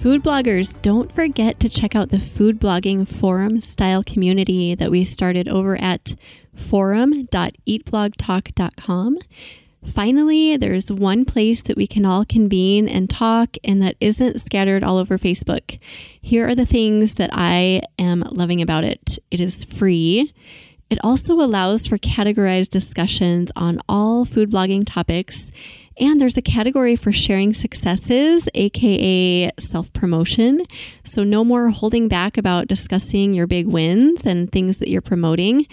Food bloggers, don't forget to check out the food blogging forum style community that we started over at forum.eatblogtalk.com. Finally, there's one place that we can all convene and talk and that isn't scattered all over Facebook. Here are the things that I am loving about it it is free. It also allows for categorized discussions on all food blogging topics and there's a category for sharing successes, aka self promotion. So, no more holding back about discussing your big wins and things that you're promoting.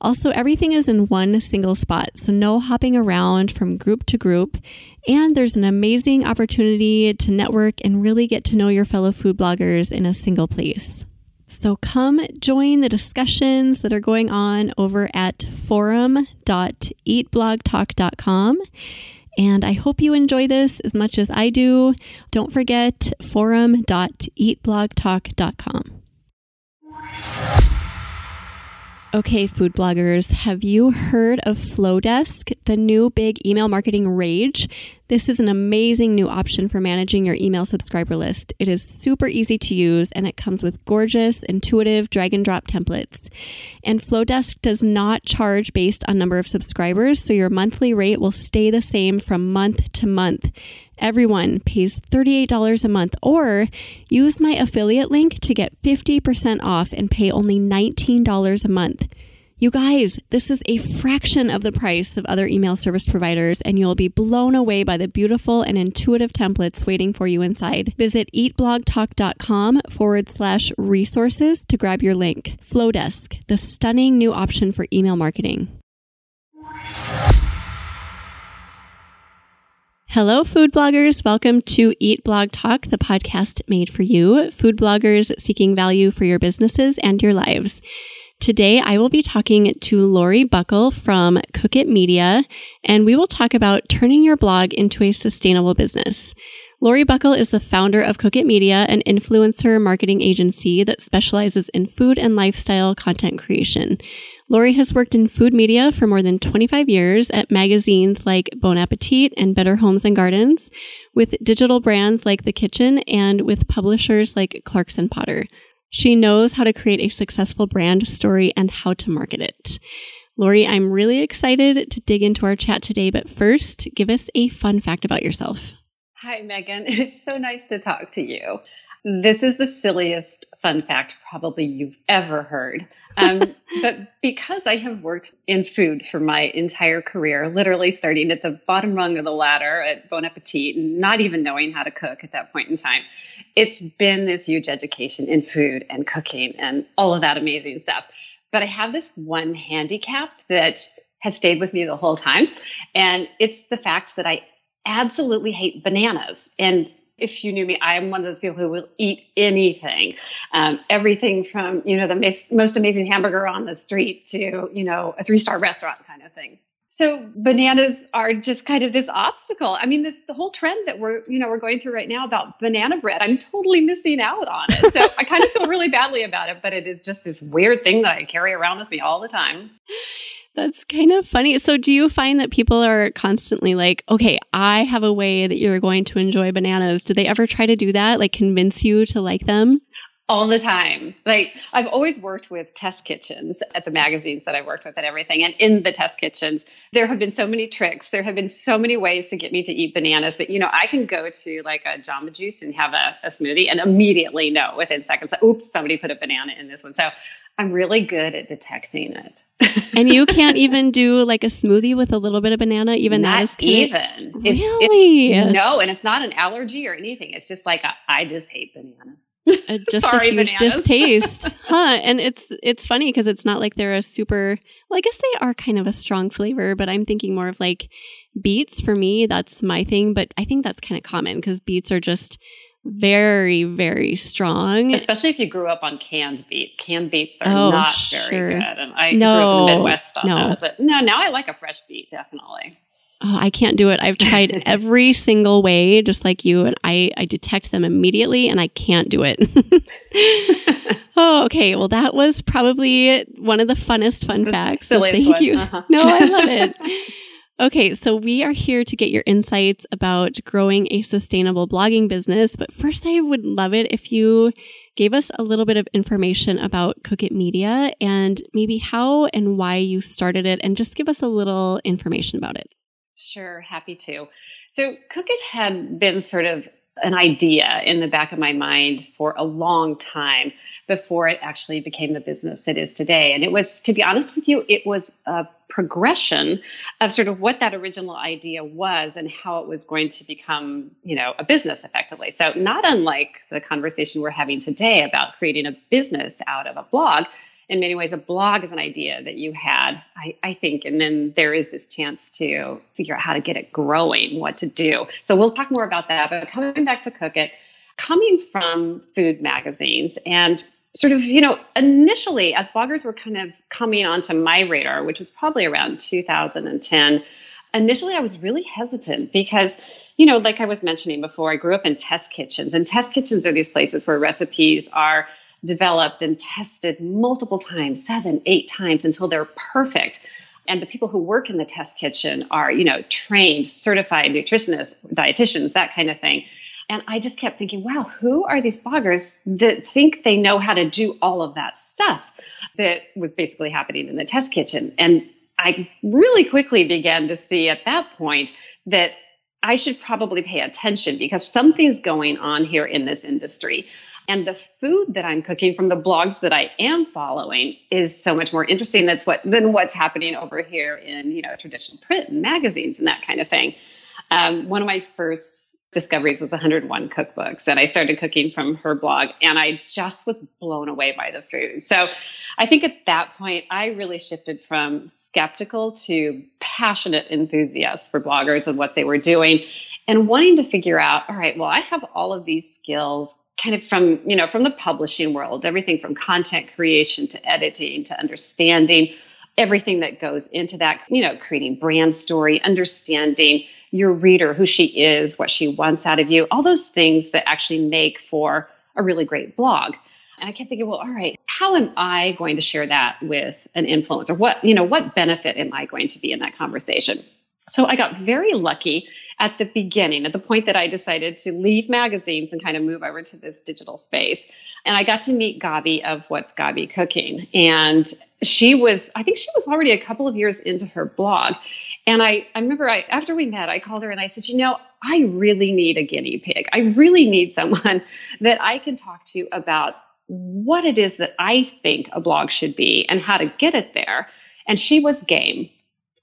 Also, everything is in one single spot, so no hopping around from group to group. And there's an amazing opportunity to network and really get to know your fellow food bloggers in a single place. So come join the discussions that are going on over at forum.eatblogtalk.com. And I hope you enjoy this as much as I do. Don't forget forum.eatblogtalk.com. Okay, food bloggers, have you heard of Flodesk, the new big email marketing rage? This is an amazing new option for managing your email subscriber list. It is super easy to use and it comes with gorgeous, intuitive drag and drop templates. And Flodesk does not charge based on number of subscribers, so your monthly rate will stay the same from month to month. Everyone pays $38 a month, or use my affiliate link to get 50% off and pay only $19 a month. You guys, this is a fraction of the price of other email service providers, and you'll be blown away by the beautiful and intuitive templates waiting for you inside. Visit eatblogtalk.com forward slash resources to grab your link. Flodesk, the stunning new option for email marketing. Hello, food bloggers. Welcome to Eat Blog Talk, the podcast made for you, food bloggers seeking value for your businesses and your lives. Today, I will be talking to Lori Buckle from Cook It Media, and we will talk about turning your blog into a sustainable business. Lori Buckle is the founder of Cook It Media, an influencer marketing agency that specializes in food and lifestyle content creation. Lori has worked in food media for more than 25 years at magazines like Bon Appetit and Better Homes and Gardens, with digital brands like The Kitchn, and with publishers like Clarkson Potter. She knows how to create a successful brand story and how to market it. Lori, I'm really excited to dig into our chat today, but first, give us a fun fact about yourself. Hi, Megan. It's so nice to talk to you. This is the silliest fun fact probably you've ever heard. Um, but because I have worked in food for my entire career, literally starting at the bottom rung of the ladder at Bon Appetit, and not even knowing how to cook at that point in time, it's been this huge education in food and cooking and all of that amazing stuff. But I have this one handicap that has stayed with me the whole time. And it's the fact that I absolutely hate bananas. And if you knew me, I am one of those people who will eat anything, um, everything from you know the most, most amazing hamburger on the street to you know a three star restaurant kind of thing. So bananas are just kind of this obstacle. I mean, this the whole trend that we're you know we're going through right now about banana bread. I'm totally missing out on it. So I kind of feel really badly about it, but it is just this weird thing that I carry around with me all the time. That's kind of funny. So, do you find that people are constantly like, okay, I have a way that you're going to enjoy bananas? Do they ever try to do that? Like, convince you to like them? all the time. Like I've always worked with test kitchens at the magazines that I worked with and everything. And in the test kitchens, there have been so many tricks. There have been so many ways to get me to eat bananas that, you know, I can go to like a Jamba Juice and have a, a smoothie and immediately know within seconds, oops, somebody put a banana in this one. So I'm really good at detecting it. And you can't even do like a smoothie with a little bit of banana, even not that is even. Really? It's, it's, no, and it's not an allergy or anything. It's just like I just hate banana. Uh, just Sorry, a huge bananas. distaste, huh? And it's it's funny because it's not like they're a super. Well, I guess they are kind of a strong flavor, but I'm thinking more of like beets for me. That's my thing, but I think that's kind of common because beets are just very, very strong. Especially if you grew up on canned beets. Canned beets are oh, not very sure. good. And I no, grew up in the Midwest on no. those. But no, now I like a fresh beet, definitely. Oh, I can't do it. I've tried every single way, just like you, and I, I detect them immediately and I can't do it. oh, okay. Well, that was probably one of the funnest fun facts. So thank one. you. Uh-huh. No, I love it. Okay, so we are here to get your insights about growing a sustainable blogging business. But first, I would love it if you gave us a little bit of information about Cook It Media and maybe how and why you started it, and just give us a little information about it. Sure, happy to. So, Cook It had been sort of an idea in the back of my mind for a long time before it actually became the business it is today. And it was, to be honest with you, it was a progression of sort of what that original idea was and how it was going to become, you know, a business effectively. So not unlike the conversation we're having today about creating a business out of a blog, in many ways, a blog is an idea that you had, I, I, think, and then there is this chance to figure out how to get it growing, what to do. So we'll talk more about that. But coming back to Cook It, coming from food magazines and sort of, you know, initially as bloggers were kind of coming onto my radar, which was probably around 2010, initially I was really hesitant because, you know, like I was mentioning before, I grew up in test kitchens, and test kitchens are these places where recipes are developed and tested multiple times, seven, eight times until they're perfect. And the people who work in the test kitchen are, you know, trained, certified nutritionists, dietitians, that kind of thing. And I just kept thinking, wow, who are these bloggers that think they know how to do all of that stuff that was basically happening in the test kitchen? And I really quickly began to see at that point that I should probably pay attention because something's going on here in this industry. And the food that I'm cooking from the blogs that I am following is so much more interesting than what's happening over here in you know traditional print and magazines and that kind of thing. Um, one of my first discoveries was 101 cookbooks and i started cooking from her blog and i just was blown away by the food. So i think at that point i really shifted from skeptical to passionate enthusiasts for bloggers and what they were doing and wanting to figure out all right well i have all of these skills kind of from you know from the publishing world everything from content creation to editing to understanding everything that goes into that you know creating brand story understanding your reader, who she is, what she wants out of you, all those things that actually make for a really great blog. And I kept thinking, well, all right, how am I going to share that with an influencer? What, you know, what benefit am I going to be in that conversation? So I got very lucky at the beginning, at the point that I decided to leave magazines and kind of move over to this digital space. And I got to meet Gaby of What's Gaby Cooking. And she was, I think she was already a couple of years into her blog. And I, I remember I, after we met, I called her and I said, you know, I really need a guinea pig. I really need someone that I can talk to about what it is that I think a blog should be and how to get it there. And she was game.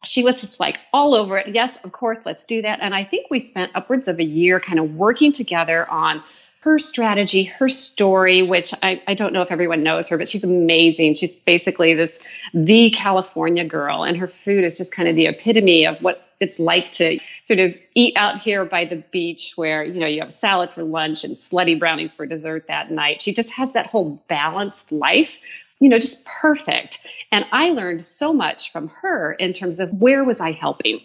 She was just like all over it. Yes, of course, let's do that. And I think we spent upwards of a year kind of working together on her strategy, her story, which I, I don't know if everyone knows her, but she's amazing. She's basically this the California girl, and her food is just kind of the epitome of what it's like to sort of eat out here by the beach where, you know, you have salad for lunch and slutty brownies for dessert that night. She just has that whole balanced life, you know, just perfect. And I learned so much from her in terms of where was I helping.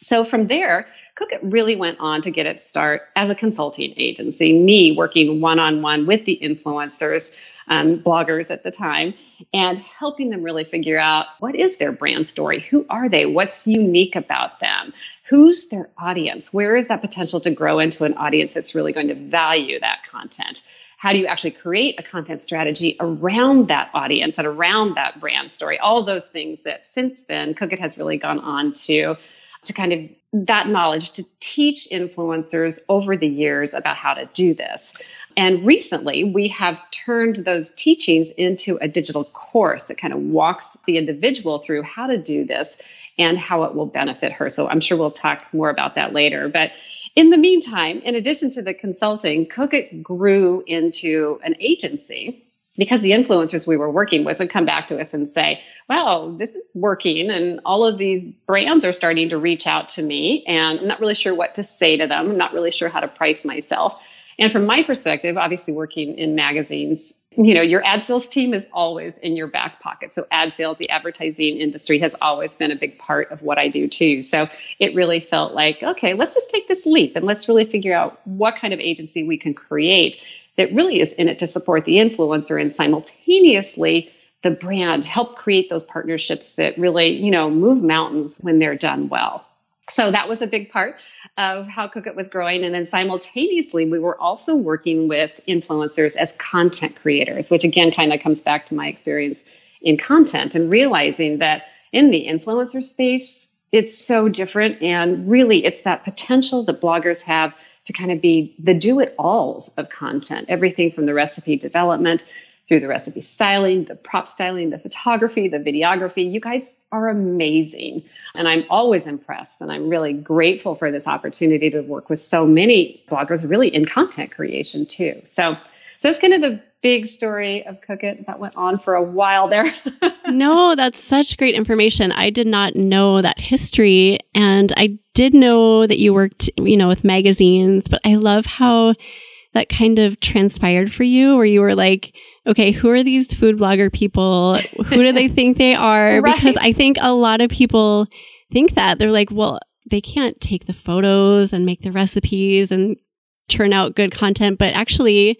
So from there, Cook It really went on to get its start as a consulting agency, me working one on one with the influencers, um, bloggers at the time, and helping them really figure out what is their brand story? Who are they? What's unique about them? Who's their audience? Where is that potential to grow into an audience that's really going to value that content? How do you actually create a content strategy around that audience and around that brand story? All those things that since then, Cook It has really gone on to to kind of that knowledge to teach influencers over the years about how to do this. And recently, we have turned those teachings into a digital course that kind of walks the individual through how to do this and how it will benefit her. So I'm sure we'll talk more about that later. But in the meantime, in addition to the consulting, Cook It grew into an agency because the influencers we were working with would come back to us and say, wow, this is working. And all of these brands are starting to reach out to me. And I'm not really sure what to say to them. I'm not really sure how to price myself. And from my perspective, obviously working in magazines, you know, your ad sales team is always in your back pocket. So ad sales, the advertising industry has always been a big part of what I do too. So it really felt like, okay, let's just take this leap and let's really figure out what kind of agency we can create that really is in it to support the influencer and simultaneously the brand help create those partnerships that really, you know, move mountains when they're done well. So that was a big part of how Cookit was growing. And then simultaneously, we were also working with influencers as content creators, which again kind of comes back to my experience in content and realizing that in the influencer space, it's so different. And really, it's that potential that bloggers have to kind of be the do it alls of content, everything from the recipe development through the recipe styling, the prop styling, the photography, the videography. You guys are amazing. And I'm always impressed. And I'm really grateful for this opportunity to work with so many bloggers, really in content creation too. So, so that's kind of the big story of Cookit that went on for a while there. no, that's such great information. I did not know that history. And I did know that you worked, you know, with magazines, but I love how that kind of transpired for you where you were like, okay, who are these food blogger people? Who do they think they are? right. Because I think a lot of people think that. They're like, well, they can't take the photos and make the recipes and churn out good content, but actually,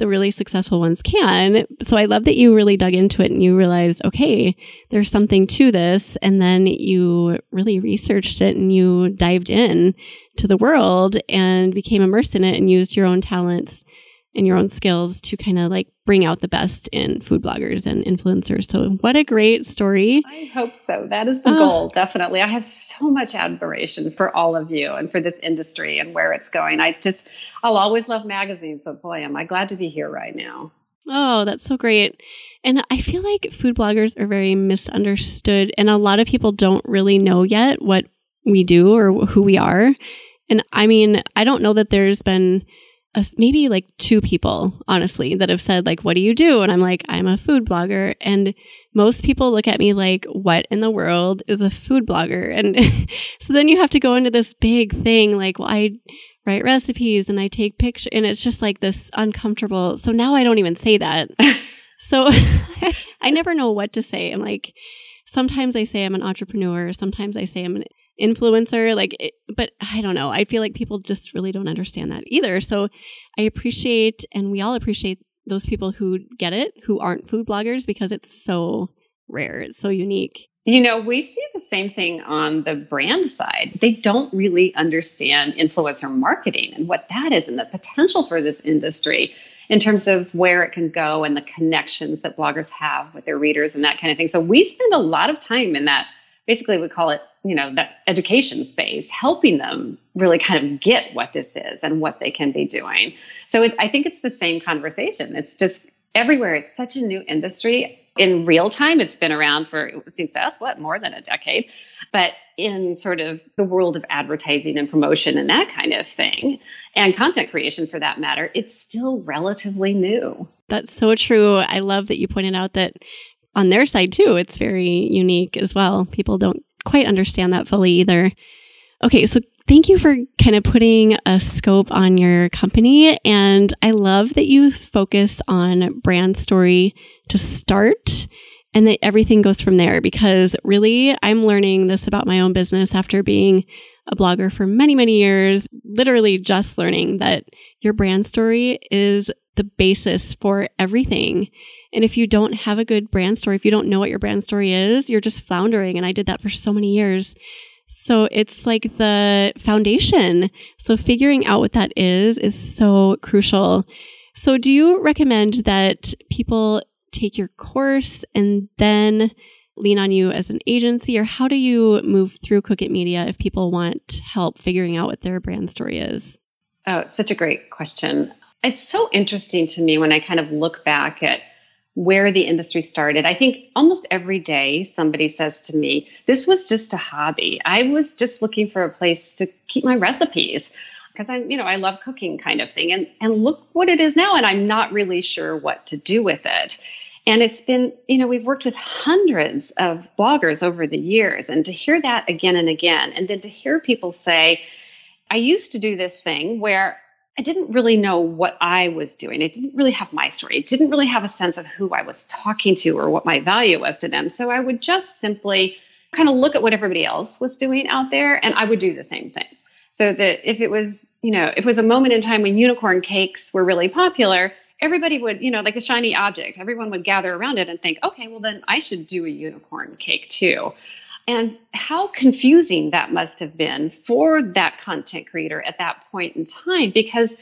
the really successful ones can. So I love that you really dug into it and you realized, okay, there's something to this. And then you really researched it and you dived in to the world and became immersed in it and used your own talents and your own skills to kind of like bring out the best in food bloggers and influencers. So, what a great story. I hope so. That is the oh. goal, definitely. I have so much admiration for all of you and for this industry and where it's going. I just, I'll always love magazines, but boy, am I glad to be here right now. Oh, that's so great. And I feel like food bloggers are very misunderstood, and a lot of people don't really know yet what we do or who we are. And I mean, I don't know that there's been a, maybe like two people, honestly, that have said, like, what do you do? And I'm like, I'm a food blogger. And most people look at me like, what in the world is a food blogger? And so then you have to go into this big thing like, well, I write recipes and I take pictures. And it's just like this uncomfortable. So now I don't even say that. so I never know what to say. I'm like, sometimes I say I'm an entrepreneur. Sometimes I say I'm an influencer like it, but i don't know. I feel like people just really don't understand that either. So i appreciate and we all appreciate those people who get it who aren't food bloggers because it's so rare. It's so unique. You know we see the same thing on the brand side. They don't really understand influencer marketing and what that is and the potential for this industry in terms of where it can go and the connections that bloggers have with their readers and that kind of thing. So we spend a lot of time in that basically we call it you know that education space helping them really kind of get what this is and what they can be doing. So it, i think it's the same conversation. It's just everywhere it's such a new industry. In real time it's been around for it seems to us what more than a decade. But in sort of the world of advertising and promotion and that kind of thing and content creation for that matter it's still relatively new. That's so true. I love that you pointed out that on their side too, it's very unique as well. People don't quite understand that fully either. Okay, so thank you for kind of putting a scope on your company. And I love that you focus on brand story to start and that everything goes from there because really I'm learning this about my own business after being a blogger for many, many years, literally just learning that your brand story is the basis for everything. And if you don't have a good brand story, if you don't know what your brand story is, you're just floundering. And I did that for so many years. So it's like the foundation. So figuring out what that is is so crucial. So do you recommend that people take your course and then lean on you as an agency or how do you move through Cookit Media if people want help figuring out what their brand story is? Oh, it's such a great question. It's so interesting to me when I kind of look back at where the industry started. I think almost every day somebody says to me, This was just a hobby. I was just looking for a place to keep my recipes because I'm, you know, I love cooking kind of thing. And and look what it is now. And I'm not really sure what to do with it. And it's been, you know, we've worked with hundreds of bloggers over the years. And to hear that again and again, and then to hear people say, I used to do this thing where I didn't really know what I was doing. I didn't really have my story. I didn't really have a sense of who I was talking to or what my value was to them. So I would just simply kind of look at what everybody else was doing out there and I would do the same thing. So that if it was, you know, if it was a moment in time when unicorn cakes were really popular, everybody would, you know, like a shiny object, everyone would gather around it and think, okay, well, then I should do a unicorn cake too. And how confusing that must have been for that content creator at that point in time because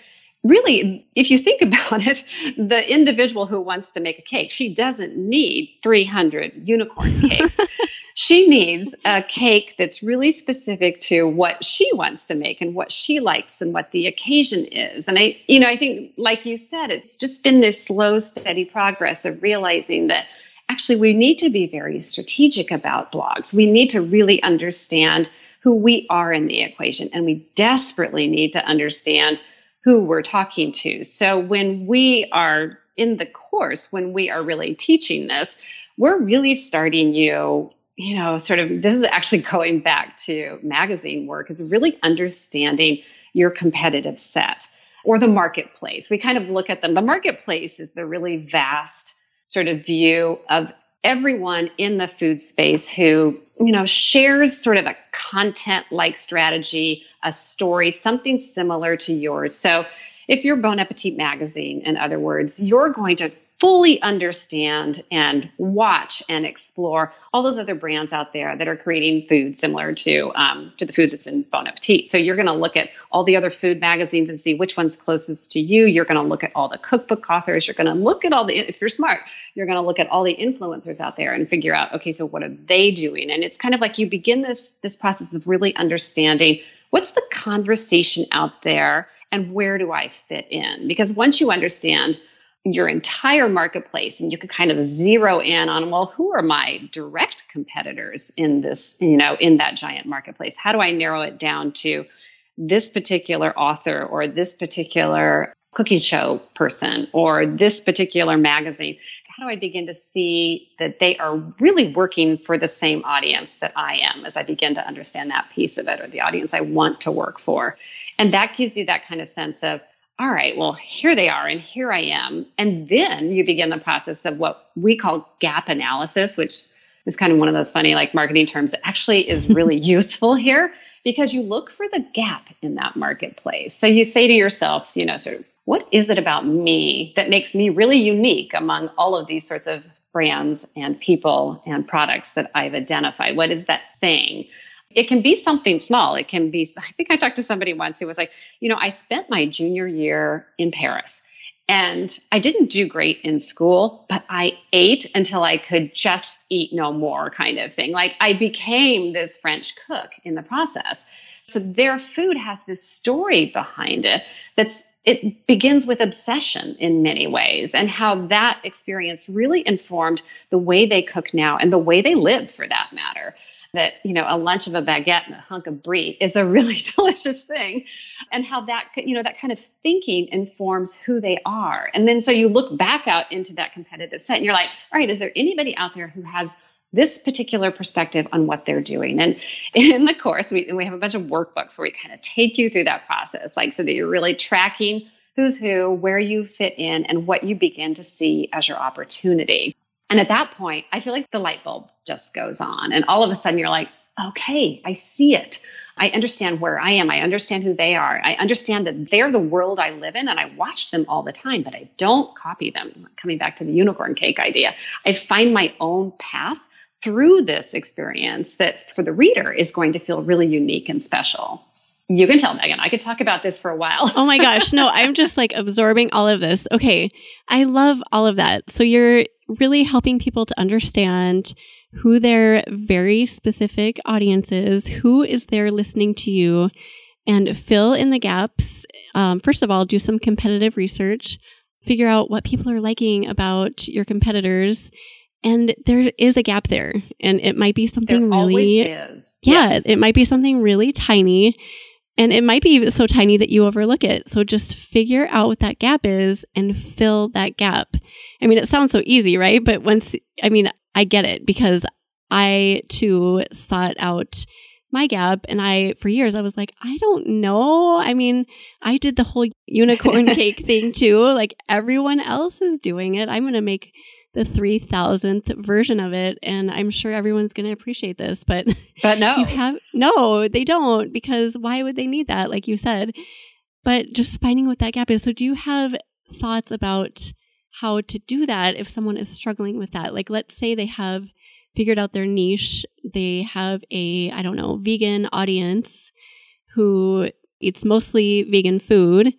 really, if you think about it, the individual who wants to make a cake, she doesn't need 300 unicorn cakes. she needs a cake that's really specific to what she wants to make and what she likes and what the occasion is. And I, you know, I think, like you said, it's just been this slow, steady progress of realizing that actually we need to be very strategic about blogs. We need to really understand who we are in the equation, and we desperately need to understand who we're talking to. So when we are in the course, when we are really teaching this, we're really starting you, you know, sort of this is actually going back to magazine work, is really understanding your competitive set or the marketplace. We kind of look at them. The marketplace is the really vast sort of view of everyone in the food space who, you know, shares sort of a content like strategy, a story, something similar to yours. So if you're Bon Appetit magazine, in other words, you're going to fully understand and watch and explore all those other brands out there that are creating food similar to um, to the food that's in Bon Appetit. So you're going to look at all the other food magazines and see which one's closest to you. You're going to look at all the cookbook authors. You're going to look at all the if you're smart, you're going to look at all the influencers out there and figure out okay, so what are they doing? And it's kind of like you begin this this process of really understanding what's the conversation out there and where do I fit in? Because once you understand your entire marketplace and you can kind of zero in on well who are my direct competitors in this you know in that giant marketplace? How do i narrow it down to this particular author or this particular cooking show person or this particular magazine? How do i begin to see that they are really working for the same audience that i am as i begin to understand that piece of it or the audience i want to work for? And that gives you that kind of sense of all right, well, here they are, and here I am. And then you begin the process of what we call gap analysis, which is kind of one of those funny like marketing terms that actually is really useful here because you look for the gap in that marketplace. So you say to yourself, you know, sort of, what is it about me that makes me really unique among all of these sorts of brands and people and products that I've identified? What is that thing? It can be something small. It can be, I think I talked to somebody once who was like, you know, I spent my junior year in Paris and I didn't do great in school, but I ate until I could just eat no more kind of thing. Like I became this French cook in the process. So their food has this story behind it that's it begins with obsession in many ways and how that experience really informed the way they cook now and the way they live for that matter that you know a lunch of a baguette and a hunk of brie is a really delicious thing. And how that you know that kind of thinking informs who they are. And then so you look back out into that competitive set and you're like all right is there anybody out there who has this particular perspective on what they're doing? And in the course we, we have a bunch of workbooks where we kind of take you through that process like so that you're really tracking who's who where you fit in and what you begin to see as your opportunity and at that point, I feel like the light bulb just goes on. And all of a sudden, you're like, okay, I see it. I understand where I am. I understand who they are. I understand that they're the world I live in and I watch them all the time, but I don't copy them. Coming back to the unicorn cake idea, I find my own path through this experience that for the reader is going to feel really unique and special. You can tell Megan, I could talk about this for a while. oh my gosh. No, I'm just like absorbing all of this. Okay. I love all of that. So you're really helping people to understand who their very specific audience is, who is there listening to you, and fill in the gaps. Um, first of all, do some competitive research, figure out what people are liking about your competitors. And there is a gap there, and it might be something there really, yeah, yes. it might be something really tiny, and it might be so tiny that you overlook it. So just figure out what that gap is and fill that gap. I mean, it sounds so easy, right? But once, I mean, I get it because I too sought out my gap and I for years I was like I don't know. I mean, I did the whole unicorn cake thing too. Like everyone else is doing it. I'm going to make the 3000th version of it and I'm sure everyone's going to appreciate this, but But no. You have No, they don't because why would they need that like you said? But just finding what that gap is. So do you have thoughts about how to do that if someone is struggling with that? Like let's say they have figured out their niche. They have a, I don't know, vegan audience who eats mostly vegan food,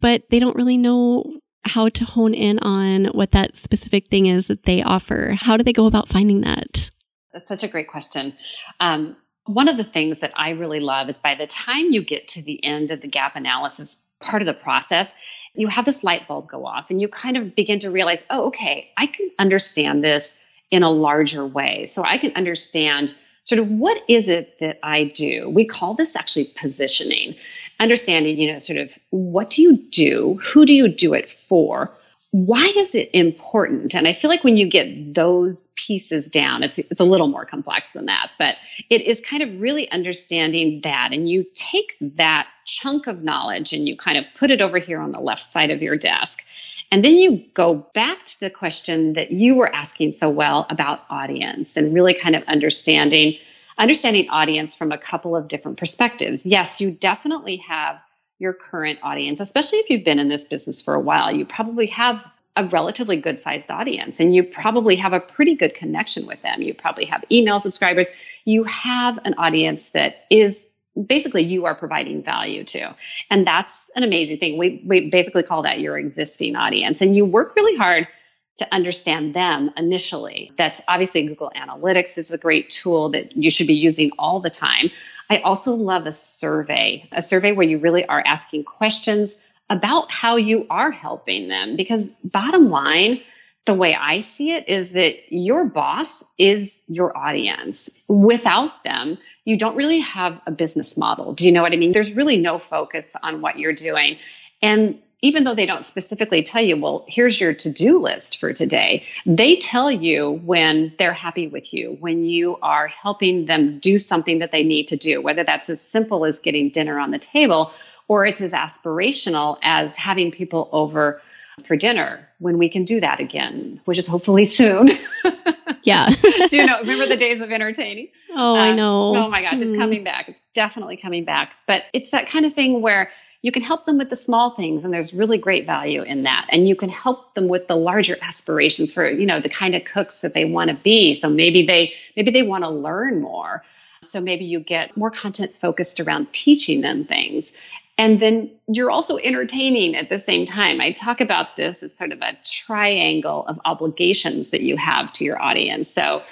but they don't really know how to hone in on what that specific thing is that they offer. How do they go about finding that? That's such a great question. Um, one of the things that I really love is by the time you get to the end of the gap analysis part of the process, you have this light bulb go off and you kind of begin to realize, oh, okay, I can understand this in a larger way. So I can understand sort of what is it that I do? We call this actually positioning. Understanding, you know, sort of what do you do? Who do you do it for? Why is it important? And I feel like when you get those pieces down, it's it's a little more complex than that, but it is kind of really understanding that and you take that chunk of knowledge and you kind of put it over here on the left side of your desk and then you go back to the question that you were asking so well about audience and really kind of understanding understanding audience from a couple of different perspectives. Yes, you definitely have your current audience, especially if you've been in this business for a while. You probably have a relatively good sized audience and you probably have a pretty good connection with them. You probably have email subscribers. You have an audience that is basically you are providing value to. And that's an amazing thing. We, we basically call that your existing audience. And you work really hard to understand them initially. That's obviously Google Analytics is a great tool that you should be using all the time. I also love a survey, a survey where you really are asking questions about how you are helping them. Because bottom line, the way I see it is that your boss is your audience. Without them, you don't really have a business model. Do you know what I mean? There's really no focus on what you're doing. And even though they don't specifically tell you, well, here's your to do list for today, they tell you when they're happy with you, when you are helping them do something that they need to do, whether that's as simple as getting dinner on the table or it's as aspirational as having people over for dinner when we can do that again, which is hopefully soon. yeah. do you know, remember the days of entertaining? Oh, uh, I know. Oh my gosh, it's mm. coming back. It's definitely coming back. But it's that kind of thing where you can help them with the small things and there's really great value in that and you can help them with the larger aspirations for you know the kind of cooks that they want to be so maybe they maybe they want to learn more so maybe you get more content focused around teaching them things and then you're also entertaining at the same time. I talk about this as sort of a triangle of obligations that you have to your audience. So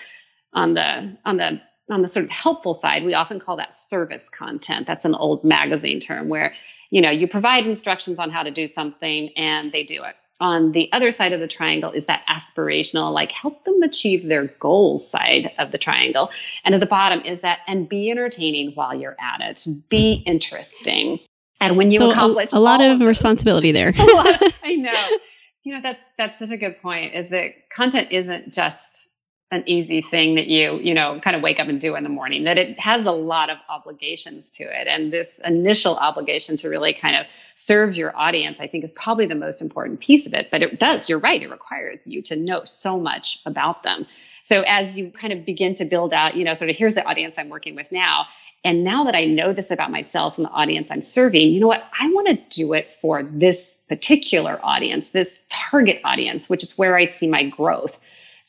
on the on the on the sort of helpful side, we often call that service content. That's an old magazine term where you know you provide instructions on how to do something and they do it. On the other side of the triangle is that aspirational, like help them achieve their goals side of the triangle. And at the bottom is that and be entertaining while you're at it. Be interesting. And when you so accomplish a, a lot of, of responsibility there. I know. You know, that's that's such a good point. Is that content isn't just an easy thing that you, you know, kind of wake up and do in the morning, that it has a lot of obligations to it. And this initial obligation to really kind of serve your audience, I think is probably the most important piece of it. But it does, you're right, it requires you to know so much about them. So as you kind of begin to build out, you know, sort of here's the audience I'm working with now, and now that I know this about myself and the audience I'm serving, you know what? I want to do it for this particular audience, this target audience, which is where I see my growth.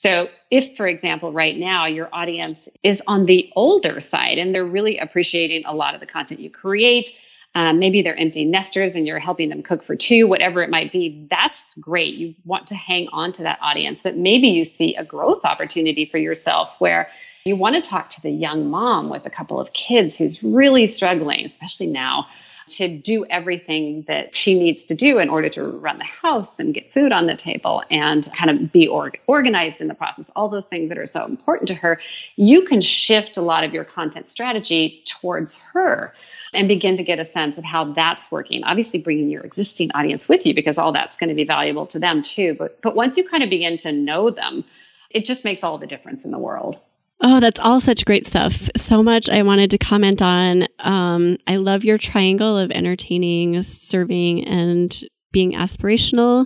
So, if, for example, right now your audience is on the older side and they're really appreciating a lot of the content you create, um, maybe they're empty nesters and you're helping them cook for two, whatever it might be, that's great. You want to hang on to that audience, but maybe you see a growth opportunity for yourself where you want to talk to the young mom with a couple of kids who's really struggling, especially now, to do everything that she needs to do in order to run the house and get food on the table and kind of be org- organized in the process, all those things that are so important to her. You can shift a lot of your content strategy towards her and begin to get a sense of how that's working. Obviously, bringing your existing audience with you because all that's going to be valuable to them too. But, but once you kind of begin to know them, it just makes all the difference in the world. Oh, that's all such great stuff. So much I wanted to comment on. Um, I love your triangle of entertaining, serving, and being aspirational.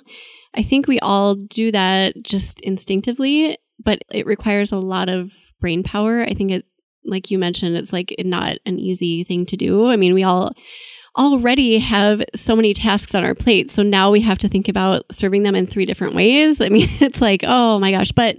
I think we all do that just instinctively, but it requires a lot of brain power. I think it, like you mentioned, it's like not an easy thing to do. I mean, we all already have so many tasks on our plate. So now we have to think about serving them in three different ways. I mean, it's like, oh my gosh. But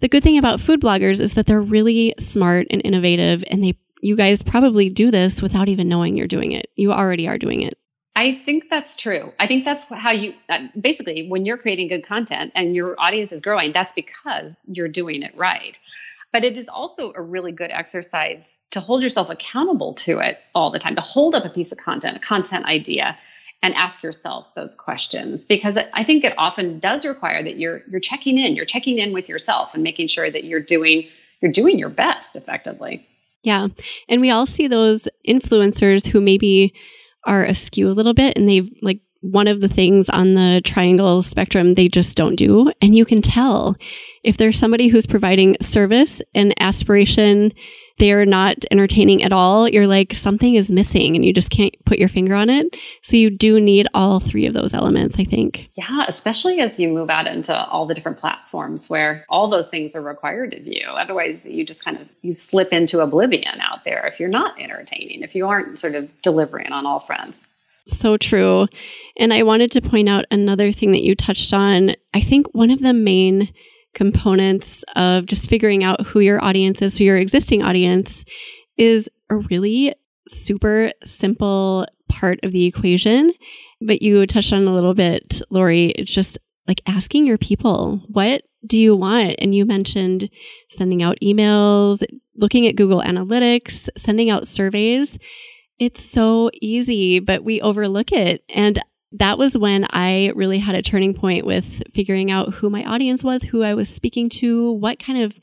the good thing about food bloggers is that they're really smart and innovative and they you guys probably do this without even knowing you're doing it. You already are doing it. I think that's true. I think that's how you uh, basically when you're creating good content and your audience is growing, that's because you're doing it right. But it is also a really good exercise to hold yourself accountable to it all the time, to hold up a piece of content, a content idea, and ask yourself those questions because I think it often does require that you're you're checking in, you're checking in with yourself and making sure that you're doing you're doing your best effectively. Yeah. And we all see those influencers who maybe are askew a little bit and they've like one of the things on the triangle spectrum they just don't do. And you can tell if there's somebody who's providing service and aspiration they're not entertaining at all, you're like, something is missing and you just can't put your finger on it. So you do need all three of those elements, I think. Yeah, especially as you move out into all the different platforms where all those things are required of you. Otherwise, you just kind of you slip into oblivion out there if you're not entertaining, if you aren't sort of delivering on all fronts. So true. And I wanted to point out another thing that you touched on. I think one of the main components of just figuring out who your audience is, so your existing audience, is a really super simple part of the equation. But you touched on a little bit, Lori. It's just like asking your people, what do you want? And you mentioned sending out emails, looking at Google Analytics, sending out surveys. It's so easy, but we overlook it. And that was when I really had a turning point with figuring out who my audience was, who I was speaking to, what kind of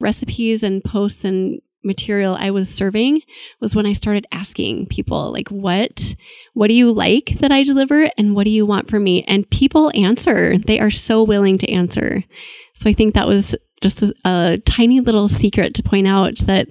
recipes and posts and material I was serving was when I started asking people like what what do you like that I deliver and what do you want from me? And people answer. They are so willing to answer. So I think that was just a, a, tiny little secret to point out that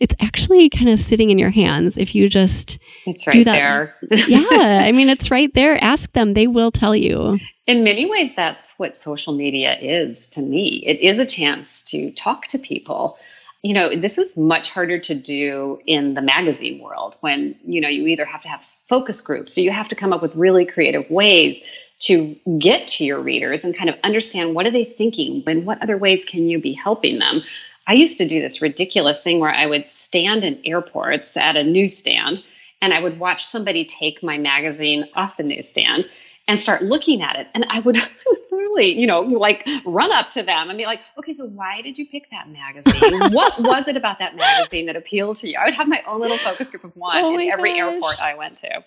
it's actually kind of sitting in your hands if you just it's right do that. there. yeah, I mean it's right there. Ask them; they will tell you. In many ways, that's what social media is to me. It is a chance to talk to people. You know, this was much harder to do in the magazine world when you know you either have to have focus groups, so you have to come up with really creative ways to get to your readers and kind of understand what are they thinking and what other ways can you be helping them. I used to do this ridiculous thing where i would stand in airports at a newsstand and i would watch somebody take my magazine off the newsstand and start looking at it. And i would really you know like run up to them and be like okay so why did you pick that magazine? What was it about that magazine that appealed to you? I would have my own little focus group of one oh in every gosh. airport i went to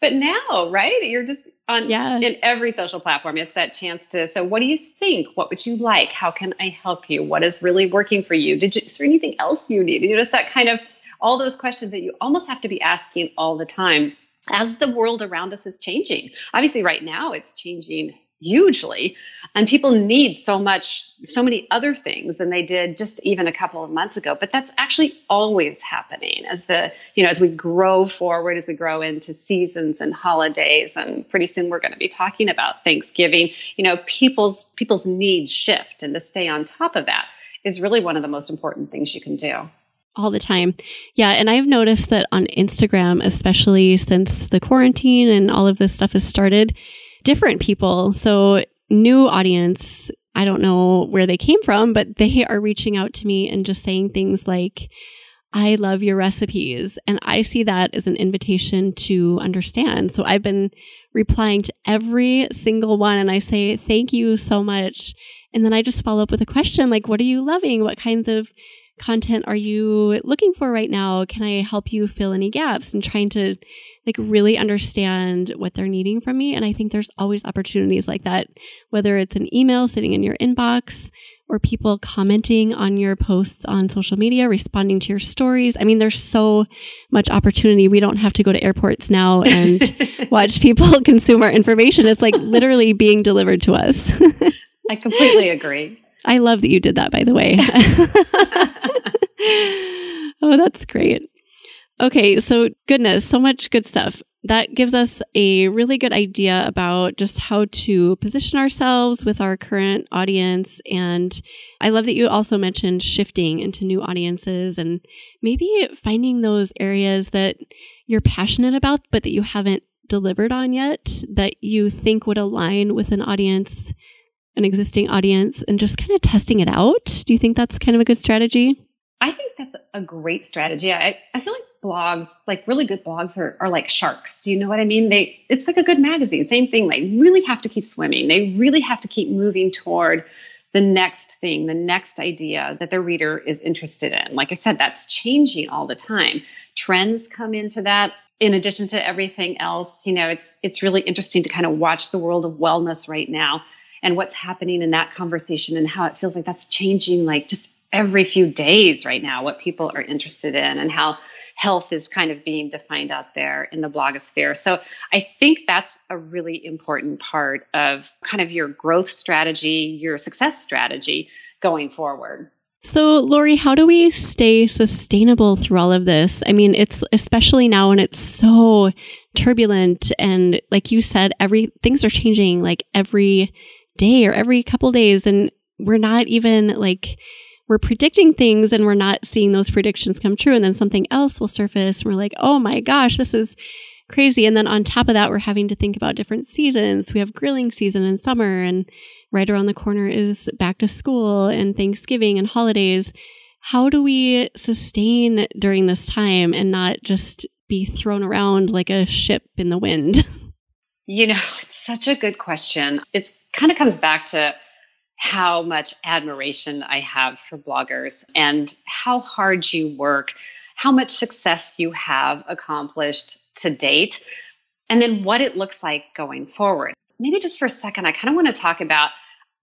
but now, right? You're just on yeah. in every social platform. It's that chance to. So, what do you think? What would you like? How can I help you? What is really working for you? Did you, is there anything else you need? You know, just that kind of all those questions that you almost have to be asking all the time as the world around us is changing. Obviously, right now it's changing hugely and people need so much so many other things than they did just even a couple of months ago but that's actually always happening as the you know as we grow forward as we grow into seasons and holidays and pretty soon we're going to be talking about thanksgiving you know people's people's needs shift and to stay on top of that is really one of the most important things you can do all the time. Yeah. And I've noticed that on Instagram, especially since the quarantine and all of this stuff has started, different people. So, new audience, I don't know where they came from, but they are reaching out to me and just saying things like, I love your recipes. And I see that as an invitation to understand. So I've been replying to every single one and I say, thank you so much. And then I just follow up with a question like, what are you loving? What kinds of content are you looking for right now? Can I help you fill any gaps? And trying to like really understand what they're needing from me. And I think there's always opportunities like that, whether it's an email sitting in your inbox or people commenting on your posts on social media, responding to your stories. I mean, there's so much opportunity. We don't have to go to airports now and watch people consume our information. It's like literally being delivered to us. I completely agree. I love that you did that, by the way. Oh, that's great. Okay, so goodness, so much good stuff. That gives us a really good idea about just how to position ourselves with our current audience. And I love that you also mentioned shifting into new audiences and maybe finding those areas that you're passionate about, but that you haven't delivered on yet, that you think would align with an audience, an existing audience, and just kind of testing it out. Do you think that's kind of a good strategy? I think that's a great strategy. I, I feel like blogs, like really good blogs are, are like sharks. Do you know what I mean? They it's like a good magazine. Same thing. They really have to keep swimming. They really have to keep moving toward the next thing, the next idea that the reader is interested in. Like I said, that's changing all the time. Trends come into that in addition to everything else. You know, it's it's really interesting to kind of watch the world of wellness right now and what's happening in that conversation and how it feels like that's changing like just every few days right now what people are interested in and how health is kind of being defined out there in the blogosphere. So I think that's a really important part of kind of your growth strategy, your success strategy going forward. So, Lori, how do we stay sustainable through all of this? I mean, it's especially now when it's so turbulent and like you said, every things are changing like every day or every couple days and we're not even like we're predicting things and we're not seeing those predictions come true. And then something else will surface. And we're like, oh my gosh, this is crazy. And then on top of that, we're having to think about different seasons. We have grilling season in summer, and right around the corner is back to school and Thanksgiving and holidays. How do we sustain during this time and not just be thrown around like a ship in the wind? You know, it's such a good question. It kind of comes back to how much admiration I have for bloggers and how hard you work, how much success you have accomplished to date, and then what it looks like going forward. Maybe just for a second, I kind of want to talk about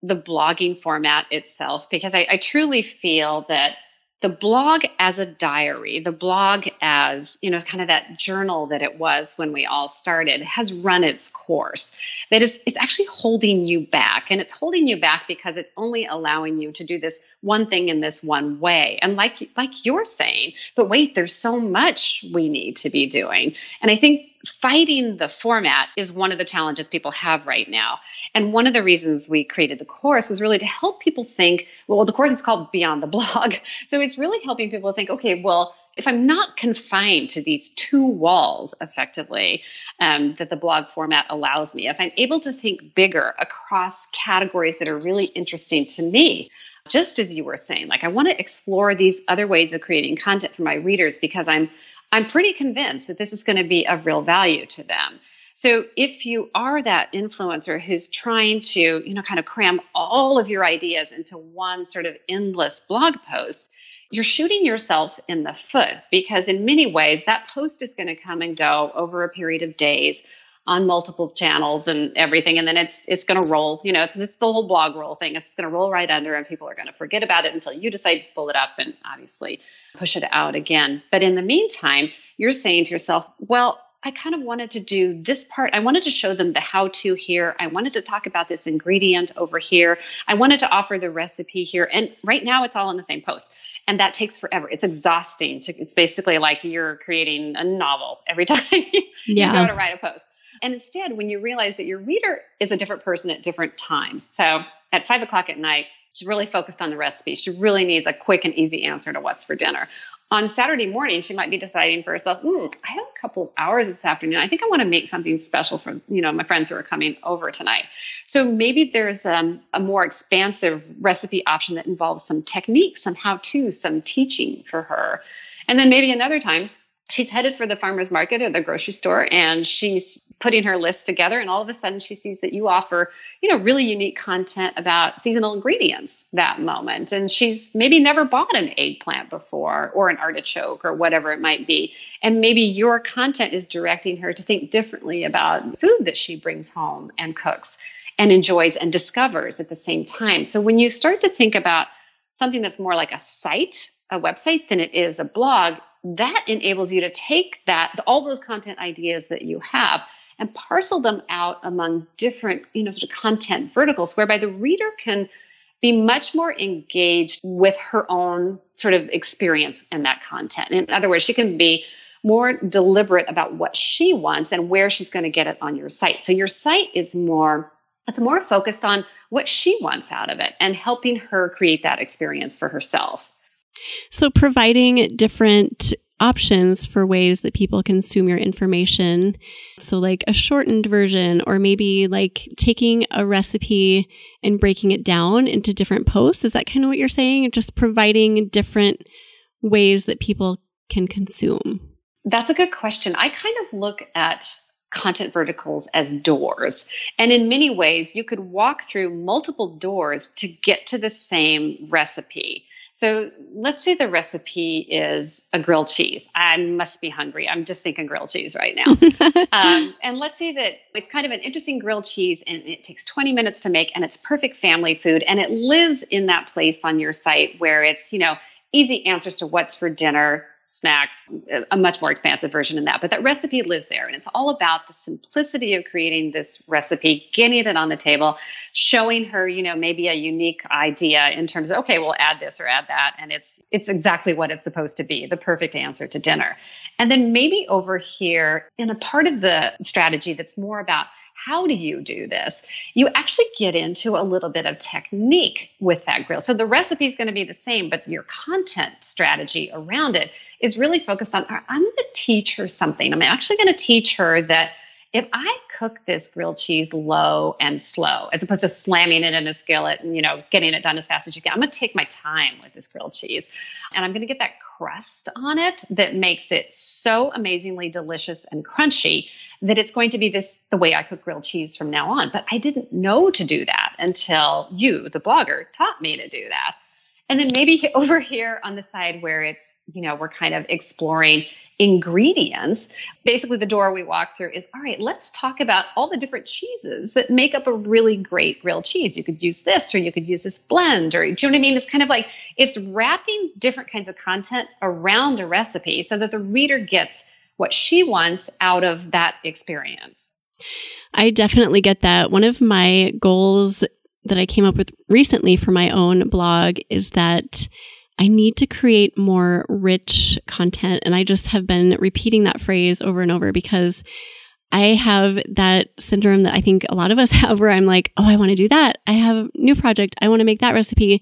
the blogging format itself because I, I truly feel that the blog as a diary, the blog as, you know, kind of that journal that it was when we all started has run its course. That is it's actually holding you back. And it's holding you back because it's only allowing you to do this one thing in this one way. And like like you're saying, but wait, there's so much we need to be doing. And I think fighting the format is one of the challenges people have right now. And one of the reasons we created the course was really to help people think well, the course is called Beyond the Blog. So it's really helping people think, okay, well, if I'm not confined to these two walls effectively um, that the blog format allows me, if I'm able to think bigger across categories that are really interesting to me, just as you were saying, like I want to explore these other ways of creating content for my readers because I'm I'm pretty convinced that this is going to be of real value to them. So if you are that influencer who's trying to, you know, kind of cram all of your ideas into one sort of endless blog post, you're shooting yourself in the foot because in many ways that post is going to come and go over a period of days on multiple channels and everything and then it's it's going to roll you know it's, it's the whole blog roll thing it's going to roll right under and people are going to forget about it until you decide to pull it up and obviously push it out again but in the meantime you're saying to yourself well I kind of wanted to do this part. I wanted to show them the how to here. I wanted to talk about this ingredient over here. I wanted to offer the recipe here. And right now it's all in the same post. And that takes forever. It's exhausting. To, it's basically like you're creating a novel every time you yeah. go to write a post. And instead, when you realize that your reader is a different person at different times. So at five o'clock at night, she's really focused on the recipe. She really needs a quick and easy answer to what's for dinner. On Saturday morning, she might be deciding for herself, mm, I have a couple of hours this afternoon. I think I want to make something special for you know my friends who are coming over tonight. So maybe there's um, a more expansive recipe option that involves some technique, some how-to, some teaching for her. And then maybe another time she's headed for the farmer's market or the grocery store and she's putting her list together and all of a sudden she sees that you offer you know really unique content about seasonal ingredients that moment. And she's maybe never bought an eggplant before or an artichoke or whatever it might be. And maybe your content is directing her to think differently about food that she brings home and cooks and enjoys and discovers at the same time. So when you start to think about something that's more like a site a website than it is a blog that enables you to take that all those content ideas that you have and parcel them out among different you know sort of content verticals whereby the reader can be much more engaged with her own sort of experience in that content. In other words, she can be more deliberate about what she wants and where she's going to get it on your site. So your site is more it's more focused on what she wants out of it and helping her create that experience for herself. So providing different options for ways that people consume your information. So, like a shortened version, or maybe like taking a recipe and breaking it down into different posts. Is that kind of what you're saying? Just providing different ways that people can consume? That's a good question. I kind of look at content verticals as doors. And in many ways, you could walk through multiple doors to get to the same recipe. So let's say the recipe is a grilled cheese. I must be hungry. I'm just thinking grilled cheese right now. um, and let's say that it's kind of an interesting grilled cheese and it takes 20 minutes to make and it's perfect family food and it lives in that place on your site where it's, you know, easy answers to what's for dinner, snacks, a much more expansive version than that. But that recipe lives there. And it's all about the simplicity of creating this recipe, getting it on the table, showing her, you know, maybe a unique idea in terms of, okay, we'll add this or add that. And it's it's exactly what it's supposed to be, the perfect answer to dinner. And then maybe over here in a part of the strategy that's more about how do you do this? You actually get into a little bit of technique with that grill. So the recipe is going to be the same, but your content strategy around it is really focused on I'm going to teach her something. I'm actually going to teach her that if I cook this grilled cheese low and slow, as opposed to slamming it in a skillet and you know getting it done as fast as you can, I'm going to take my time with this grilled cheese, and I'm going to get that crust on it that makes it so amazingly delicious and crunchy that it's going to be this the way I cook grilled cheese from now on. But I didn't know to do that until you, the blogger, taught me to do that. And then maybe over here on the side where it's, you know, we're kind of exploring ingredients. Basically, the door we walk through is all right, let's talk about all the different cheeses that make up a really great grilled cheese. You could use this or you could use this blend, or do you know what I mean? It's kind of like it's wrapping different kinds of content around a recipe so that the reader gets what she wants out of that experience. I definitely get that. One of my goals that I came up with recently for my own blog is that I need to create more rich content. And I just have been repeating that phrase over and over because I have that syndrome that I think a lot of us have where I'm like, oh, I want to do that. I have a new project. I want to make that recipe.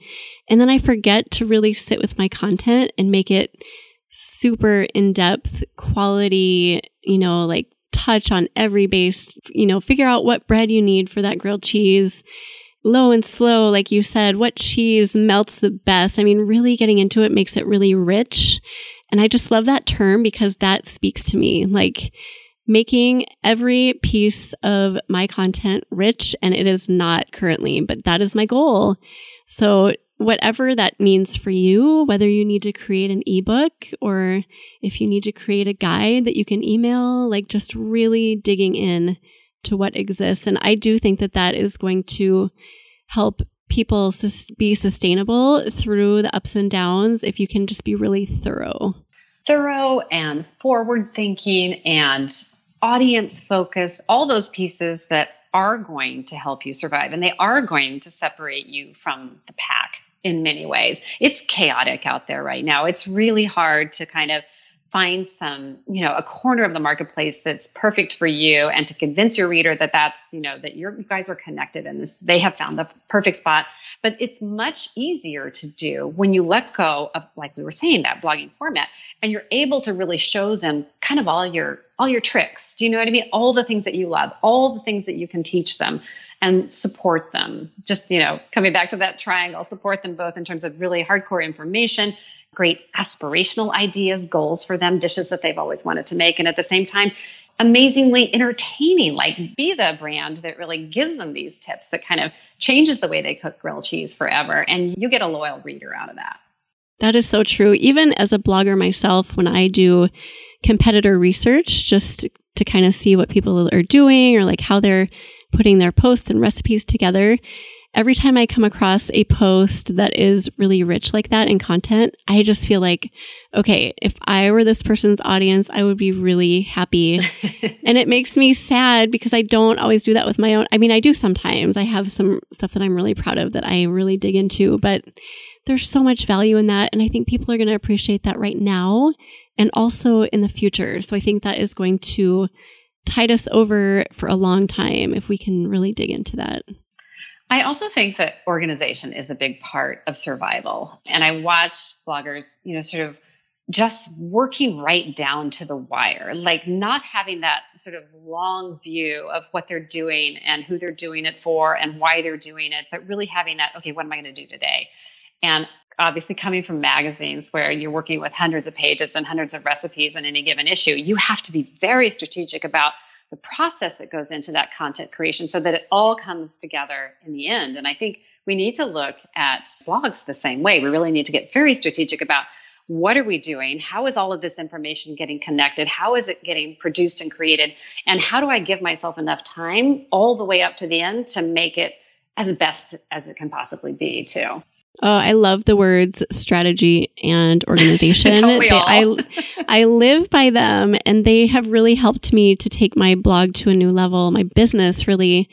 And then I forget to really sit with my content and make it super in depth, quality, you know, like touch on every base, you know, figure out what bread you need for that grilled cheese. Low and slow, like you said, what cheese melts the best. I mean, really getting into it makes it really rich. And I just love that term because that speaks to me. Like, making every piece of my content rich, and it is not currently, but that is my goal. So whatever that means for you, whether you need to create an ebook or if you need to create a guide that you can email, like just really digging in to what exists. And I do think that that is going to help people sus- be sustainable through the ups and downs if you can just be really thorough. Thorough and forward thinking and audience focused, all those pieces that are going to help you survive and they are going to separate you from the pack in many ways. It's chaotic out there right now. It's really hard to kind of find some, you know, a corner of the marketplace that's perfect for you and to convince your reader that that's, you know, that you guys are connected and this they have found the perfect spot. But it's much easier to do when you let go of like we were saying that blogging format and you're able to really show them kind of all your all your tricks. Do you know what I mean? All the things that you love, all the things that you can teach them and support them. Just, you know, coming back to that triangle, support them both in terms of really hardcore information, great aspirational ideas, goals for them, dishes that they've always wanted to make. And at the same time, amazingly entertaining, like be the brand that really gives them these tips that kind of changes the way they cook grilled cheese forever. And you get a loyal reader out of that. That is so true. Even as a blogger myself, when I do competitor research just to kind of see what people are doing or like how they're putting their posts and recipes together. every time I come across a post that is really rich like that in content, I just feel like, okay, if I were this person's audience, I would be really happy. and it makes me sad because I don't always do that with my own. I mean, I do sometimes. I have some stuff that I'm really proud of that I really dig into, but there's so much value in that. And I think people are going to appreciate that right now and also in the future. So I think that is going to tide us over for a long time if we can really dig into that. I also think that organization is a big part of survival. And I watch bloggers, you know, sort of just working right down to the wire, like not having that sort of long view of what they're doing and who they're doing it for and why they're doing it, but really having that, okay, what am I going to do today? And obviously coming from magazines where you're working with hundreds of pages and hundreds of recipes in any given issue, you have to be very strategic about the process that goes into that content creation so that it all comes together in the end. And I think we need to look at blogs the same way. We really need to get very strategic about what are we doing? How is all of this information getting connected? How is it getting produced and created? And how do I give myself enough time all the way up to the end to make it as best as it can possibly be, too? Oh, I love the words strategy and organization. they, I, I live by them and they have really helped me to take my blog to a new level, my business really.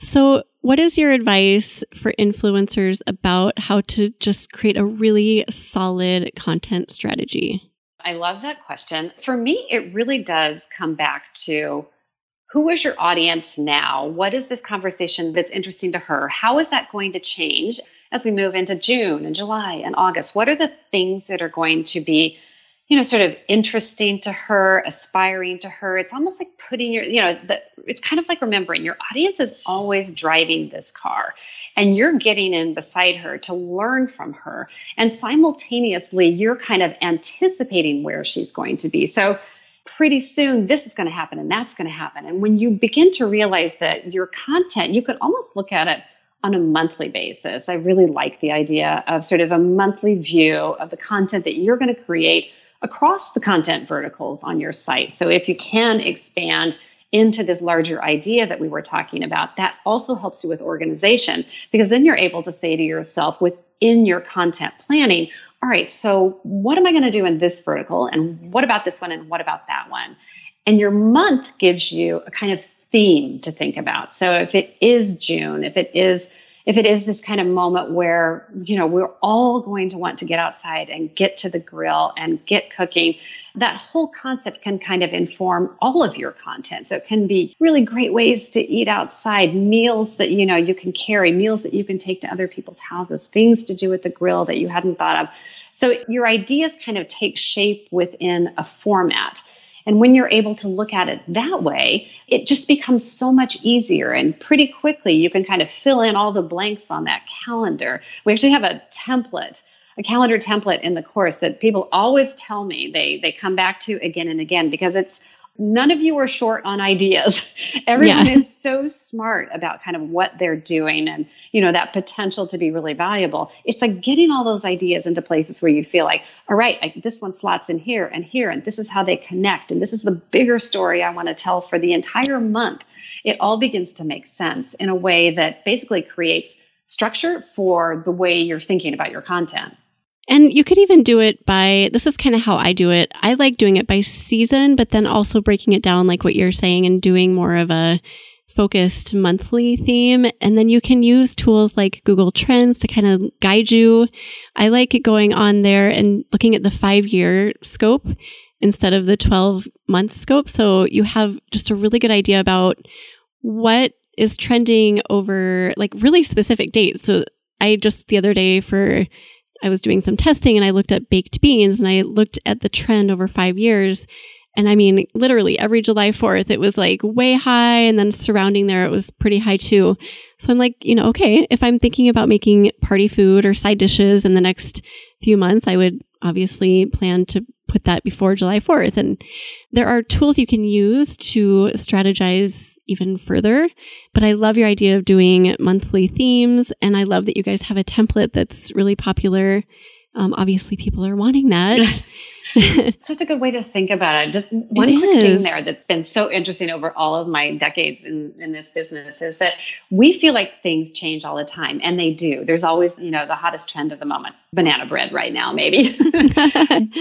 So, what is your advice for influencers about how to just create a really solid content strategy? I love that question. For me, it really does come back to who is your audience now? What is this conversation that's interesting to her? How is that going to change? As we move into June and July and August? What are the things that are going to be, you know, sort of interesting to her, aspiring to her? It's almost like putting your, you know, the, it's kind of like remembering your audience is always driving this car and you're getting in beside her to learn from her. And simultaneously, you're kind of anticipating where she's going to be. So, pretty soon this is going to happen and that's going to happen. And when you begin to realize that your content, you could almost look at it on a monthly basis. I really like the idea of sort of a monthly view of the content that you're going to create across the content verticals on your site. So if you can expand into this larger idea that we were talking about, that also helps you with organization because then you're able to say to yourself within your content planning, all right, so what am I going to do in this vertical? And what about this one? And what about that one? And your month gives you a kind of theme to think about. So if it is June, if it is if it is this kind of moment where you know we're all going to want to get outside and get to the grill and get cooking that whole concept can kind of inform all of your content. So it can be really great ways to eat outside meals that you know you can carry meals that you can take to other people's houses things to do with the grill that you hadn't thought of. So your ideas kind of take shape within a format and when you're able to look at it that way, it just becomes so much easier. And pretty quickly, you can kind of fill in all the blanks on that calendar. We actually have a template a calendar template in the course that people always tell me they they come back to again and again because it's none of you are short on ideas. Everyone yeah. is so smart about kind of what they're doing and, you know, that potential to be really valuable. It's like getting all those ideas into places where you feel like, all right, I, this one slots in here and here, and this is how they connect. And this is the bigger story I want to tell for the entire month. It all begins to make sense in a way that basically creates structure for the way you're thinking about your content. And you could even do it by this is kind of how I do it. I like doing it by season, but then also breaking it down, like what you're saying, and doing more of a focused monthly theme. And then you can use tools like Google Trends to kind of guide you. I like going on there and looking at the five year scope instead of the 12 month scope. So you have just a really good idea about what is trending over like really specific dates. So I just the other day for I was doing some testing and I looked at baked beans and I looked at the trend over five years. And I mean, literally every July 4th, it was like way high. And then surrounding there, it was pretty high too. So I'm like, you know, okay, if I'm thinking about making party food or side dishes in the next few months, I would obviously plan to put that before July 4th. And there are tools you can use to strategize even further. But I love your idea of doing monthly themes. And I love that you guys have a template that's really popular. Um, obviously, people are wanting that. Such a good way to think about it. Just one it quick is. thing there that's been so interesting over all of my decades in, in this business is that we feel like things change all the time, and they do. There's always, you know, the hottest trend of the moment, banana bread right now, maybe.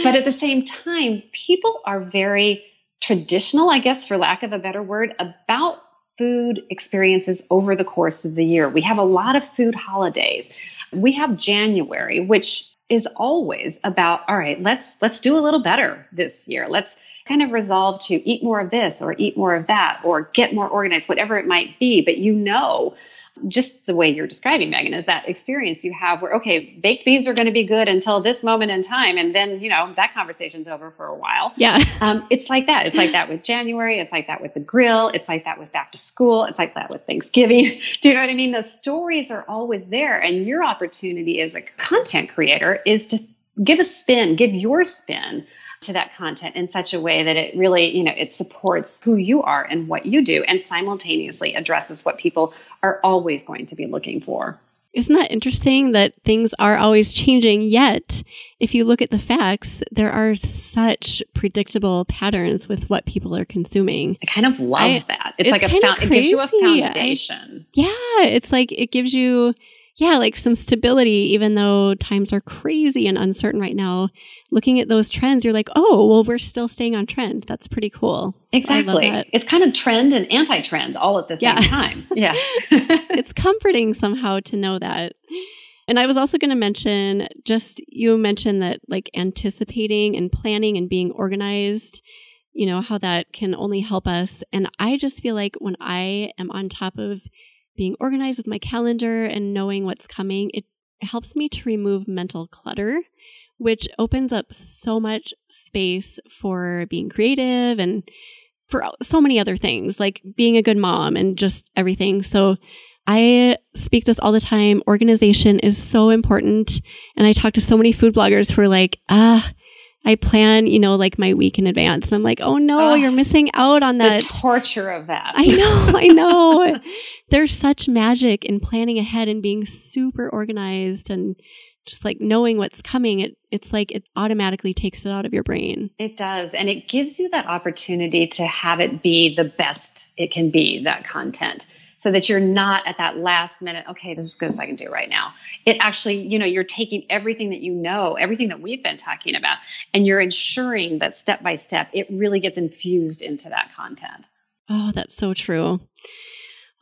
but at the same time, people are very traditional, I guess, for lack of a better word, about food experiences over the course of the year. We have a lot of food holidays. We have January, which is always about all right let's let's do a little better this year let's kind of resolve to eat more of this or eat more of that or get more organized whatever it might be but you know just the way you're describing megan is that experience you have where okay baked beans are going to be good until this moment in time and then you know that conversation's over for a while. Yeah. Um, it's like that. It's like that with january. It's like that with the grill. It's like that with back to school. It's like that with thanksgiving. Do you know what i mean? The stories are always there and your opportunity as a content creator is to give a spin give your spin to that content in such a way that it really, you know, it supports who you are and what you do and simultaneously addresses what people are always going to be looking for. Isn't that interesting that things are always changing? Yet, if you look at the facts, there are such predictable patterns with what people are consuming. I kind of love I, that. It's, it's like a found, it gives you a foundation. I, yeah, it's like it gives you yeah, like some stability, even though times are crazy and uncertain right now. Looking at those trends, you're like, oh, well, we're still staying on trend. That's pretty cool. Exactly. So it's kind of trend and anti trend all at the same yeah. time. Yeah. it's comforting somehow to know that. And I was also going to mention just you mentioned that like anticipating and planning and being organized, you know, how that can only help us. And I just feel like when I am on top of being organized with my calendar and knowing what's coming, it helps me to remove mental clutter, which opens up so much space for being creative and for so many other things, like being a good mom and just everything. So I speak this all the time. Organization is so important. And I talk to so many food bloggers who are like, ah, I plan, you know, like my week in advance. And I'm like, oh no, you're missing out on that. torture of that. I know, I know. There's such magic in planning ahead and being super organized and just like knowing what's coming. It it's like it automatically takes it out of your brain. It does. And it gives you that opportunity to have it be the best it can be, that content so that you're not at that last minute, okay, this is as good as I can do right now. It actually, you know, you're taking everything that you know, everything that we've been talking about, and you're ensuring that step by step, it really gets infused into that content. Oh, that's so true.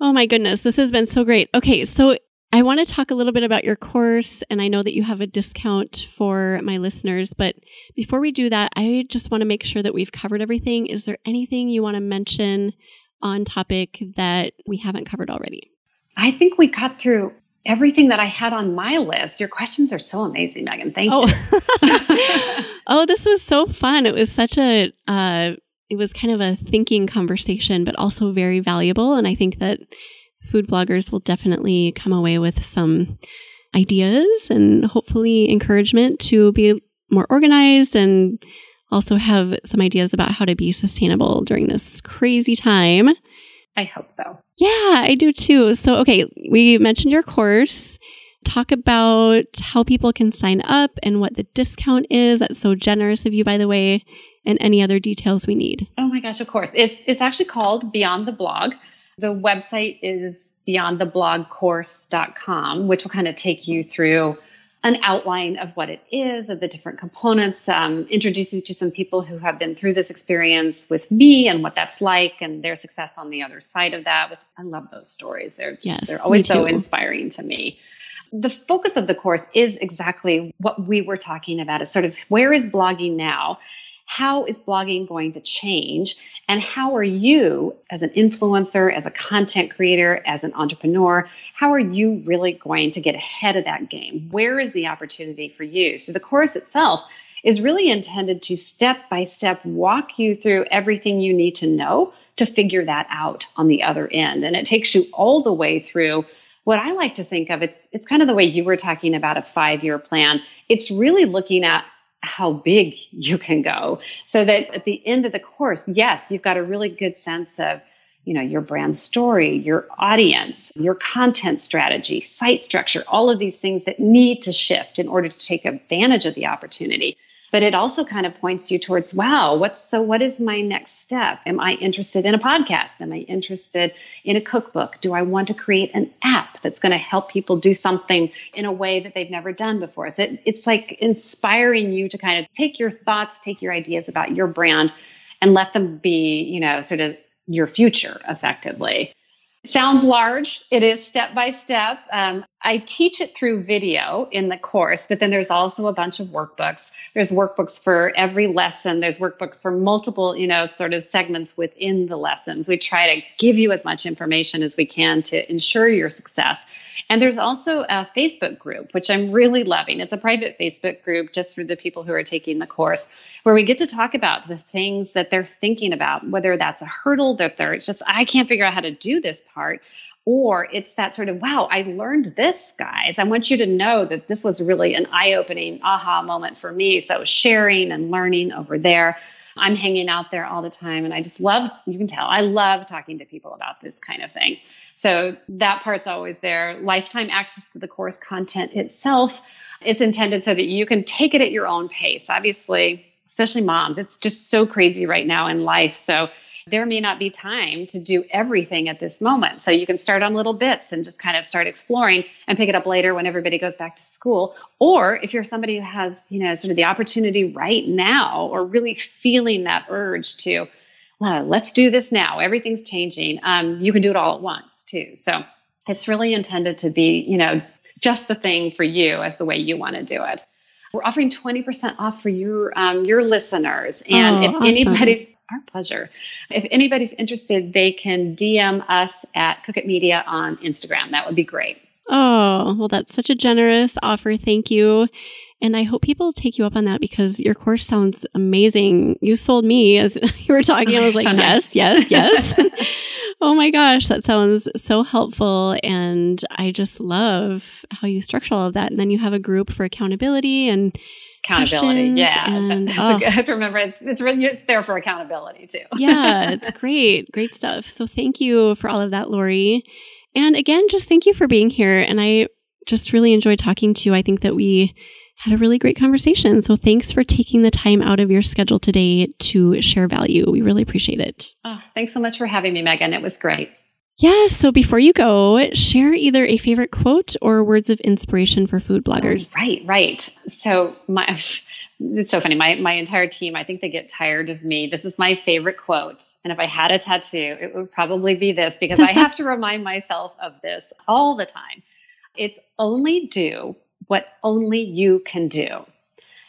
Oh my goodness, this has been so great. Okay, so I want to talk a little bit about your course, and I know that you have a discount for my listeners. But before we do that, I just want to make sure that we've covered everything. Is there anything you want to mention on topic that we haven't covered already? I think we got through everything that I had on my list. Your questions are so amazing, Megan. Thank oh. you. oh, this was so fun. It was such a uh, it was kind of a thinking conversation, but also very valuable. And I think that food bloggers will definitely come away with some ideas and hopefully encouragement to be more organized and also have some ideas about how to be sustainable during this crazy time. I hope so. Yeah, I do too. So, okay, we mentioned your course. Talk about how people can sign up and what the discount is. That's so generous of you, by the way, and any other details we need. Oh my gosh, of course. It, it's actually called Beyond the Blog. The website is beyondtheblogcourse.com, which will kind of take you through an outline of what it is, of the different components, um, introduce you to some people who have been through this experience with me and what that's like and their success on the other side of that, which I love those stories. They're, just, yes, they're always so inspiring to me. The focus of the course is exactly what we were talking about. Is sort of where is blogging now? How is blogging going to change? And how are you, as an influencer, as a content creator, as an entrepreneur, how are you really going to get ahead of that game? Where is the opportunity for you? So, the course itself is really intended to step by step walk you through everything you need to know to figure that out on the other end. And it takes you all the way through what I like to think of it's it's kind of the way you were talking about a 5-year plan. It's really looking at how big you can go. So that at the end of the course yes you've got a really good sense of you know your brand story your audience your content strategy site structure all of these things that need to shift in order to take advantage of the opportunity but it also kind of points you towards wow what's so what is my next step? Am i interested in a podcast? Am i interested in a cookbook? Do i want to create an app that's going to help people do something in a way that they've never done before? So it, it's like inspiring you to kind of take your thoughts take your ideas about your brand and let them be you know sort of your future effectively sounds large. It is step by step. Um, I teach it through video in the course, but then there's also a bunch of workbooks. There's workbooks for every lesson. There's workbooks for multiple, you know, sort of segments within the lessons. We try to give you as much information as we can to ensure your success. And there's also a Facebook group, which I'm really loving. It's a private Facebook group just for the people who are taking the course, where we get to talk about the things that they're thinking about, whether that's a hurdle that they're just, I can't figure out how to do this part or it's that sort of wow i learned this guys. I want you to know that this was really an eye-opening aha moment for me. So sharing and learning over there. I'm hanging out there all the time and i just love you can tell i love talking to people about this kind of thing. So that part's always there. Lifetime access to the course content itself it's intended so that you can take it at your own pace. Obviously especially moms it's just so crazy right now in life. So there may not be time to do everything at this moment. So you can start on little bits and just kind of start exploring and pick it up later when everybody goes back to school. Or if you're somebody who has, you know, sort of the opportunity right now or really feeling that urge to, uh, let's do this now, everything's changing, um, you can do it all at once too. So it's really intended to be, you know, just the thing for you as the way you want to do it. We're offering 20% off for your um, your listeners. And oh, if awesome. anybody's our pleasure. If anybody's interested, they can DM us at Cook It Media on Instagram. That would be great. Oh, well, that's such a generous offer. Thank you. And I hope people take you up on that because your course sounds amazing. You sold me as you were talking. I was like, so nice. yes, yes, yes. oh my gosh, that sounds so helpful. And I just love how you structure all of that. And then you have a group for accountability and accountability. Yeah, and, that's oh. good. Remember, it's it's really it's there for accountability too. yeah, it's great, great stuff. So thank you for all of that, Lori. And again, just thank you for being here. And I just really enjoyed talking to you. I think that we had a really great conversation. So thanks for taking the time out of your schedule today to share value. We really appreciate it. Oh, thanks so much for having me, Megan. It was great. Yes. So before you go, share either a favorite quote or words of inspiration for food bloggers. Oh, right, right. So my it's so funny. My my entire team, I think they get tired of me. This is my favorite quote. And if I had a tattoo, it would probably be this because I have to remind myself of this all the time. It's only do what only you can do.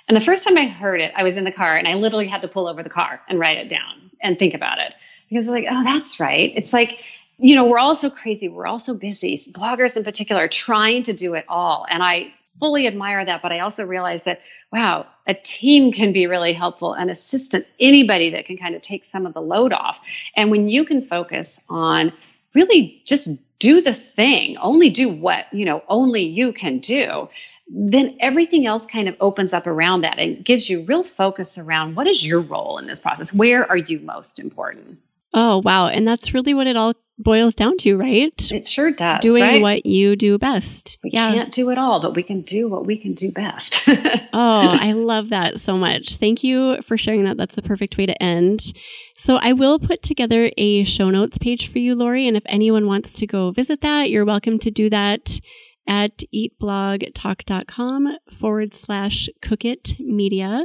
And the first time I heard it, I was in the car and I literally had to pull over the car and write it down and think about it. Because like, oh, that's right. It's like you know, we're all so crazy. We're all so busy. Bloggers in particular trying to do it all. And I fully admire that. But I also realize that, wow, a team can be really helpful, an assistant, anybody that can kind of take some of the load off. And when you can focus on really just do the thing, only do what, you know, only you can do, then everything else kind of opens up around that and gives you real focus around what is your role in this process? Where are you most important? Oh, wow. And that's really what it all boils down to, right? It sure does. Doing right? what you do best. We yeah. can't do it all, but we can do what we can do best. oh, I love that so much. Thank you for sharing that. That's the perfect way to end. So I will put together a show notes page for you, Lori. And if anyone wants to go visit that, you're welcome to do that at eatblogtalk.com forward slash cookit media.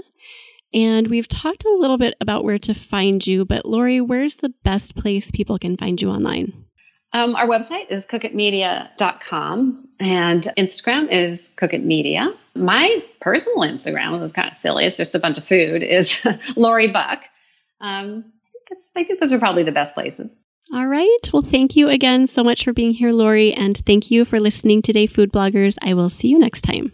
And we've talked a little bit about where to find you, but Lori, where's the best place people can find you online? Um, our website is cookitmedia.com and Instagram is cookitmedia. My personal Instagram, which is kind of silly, it's just a bunch of food, is Lori Buck. Um, I, think I think those are probably the best places. All right. Well, thank you again so much for being here, Lori, and thank you for listening today, food bloggers. I will see you next time.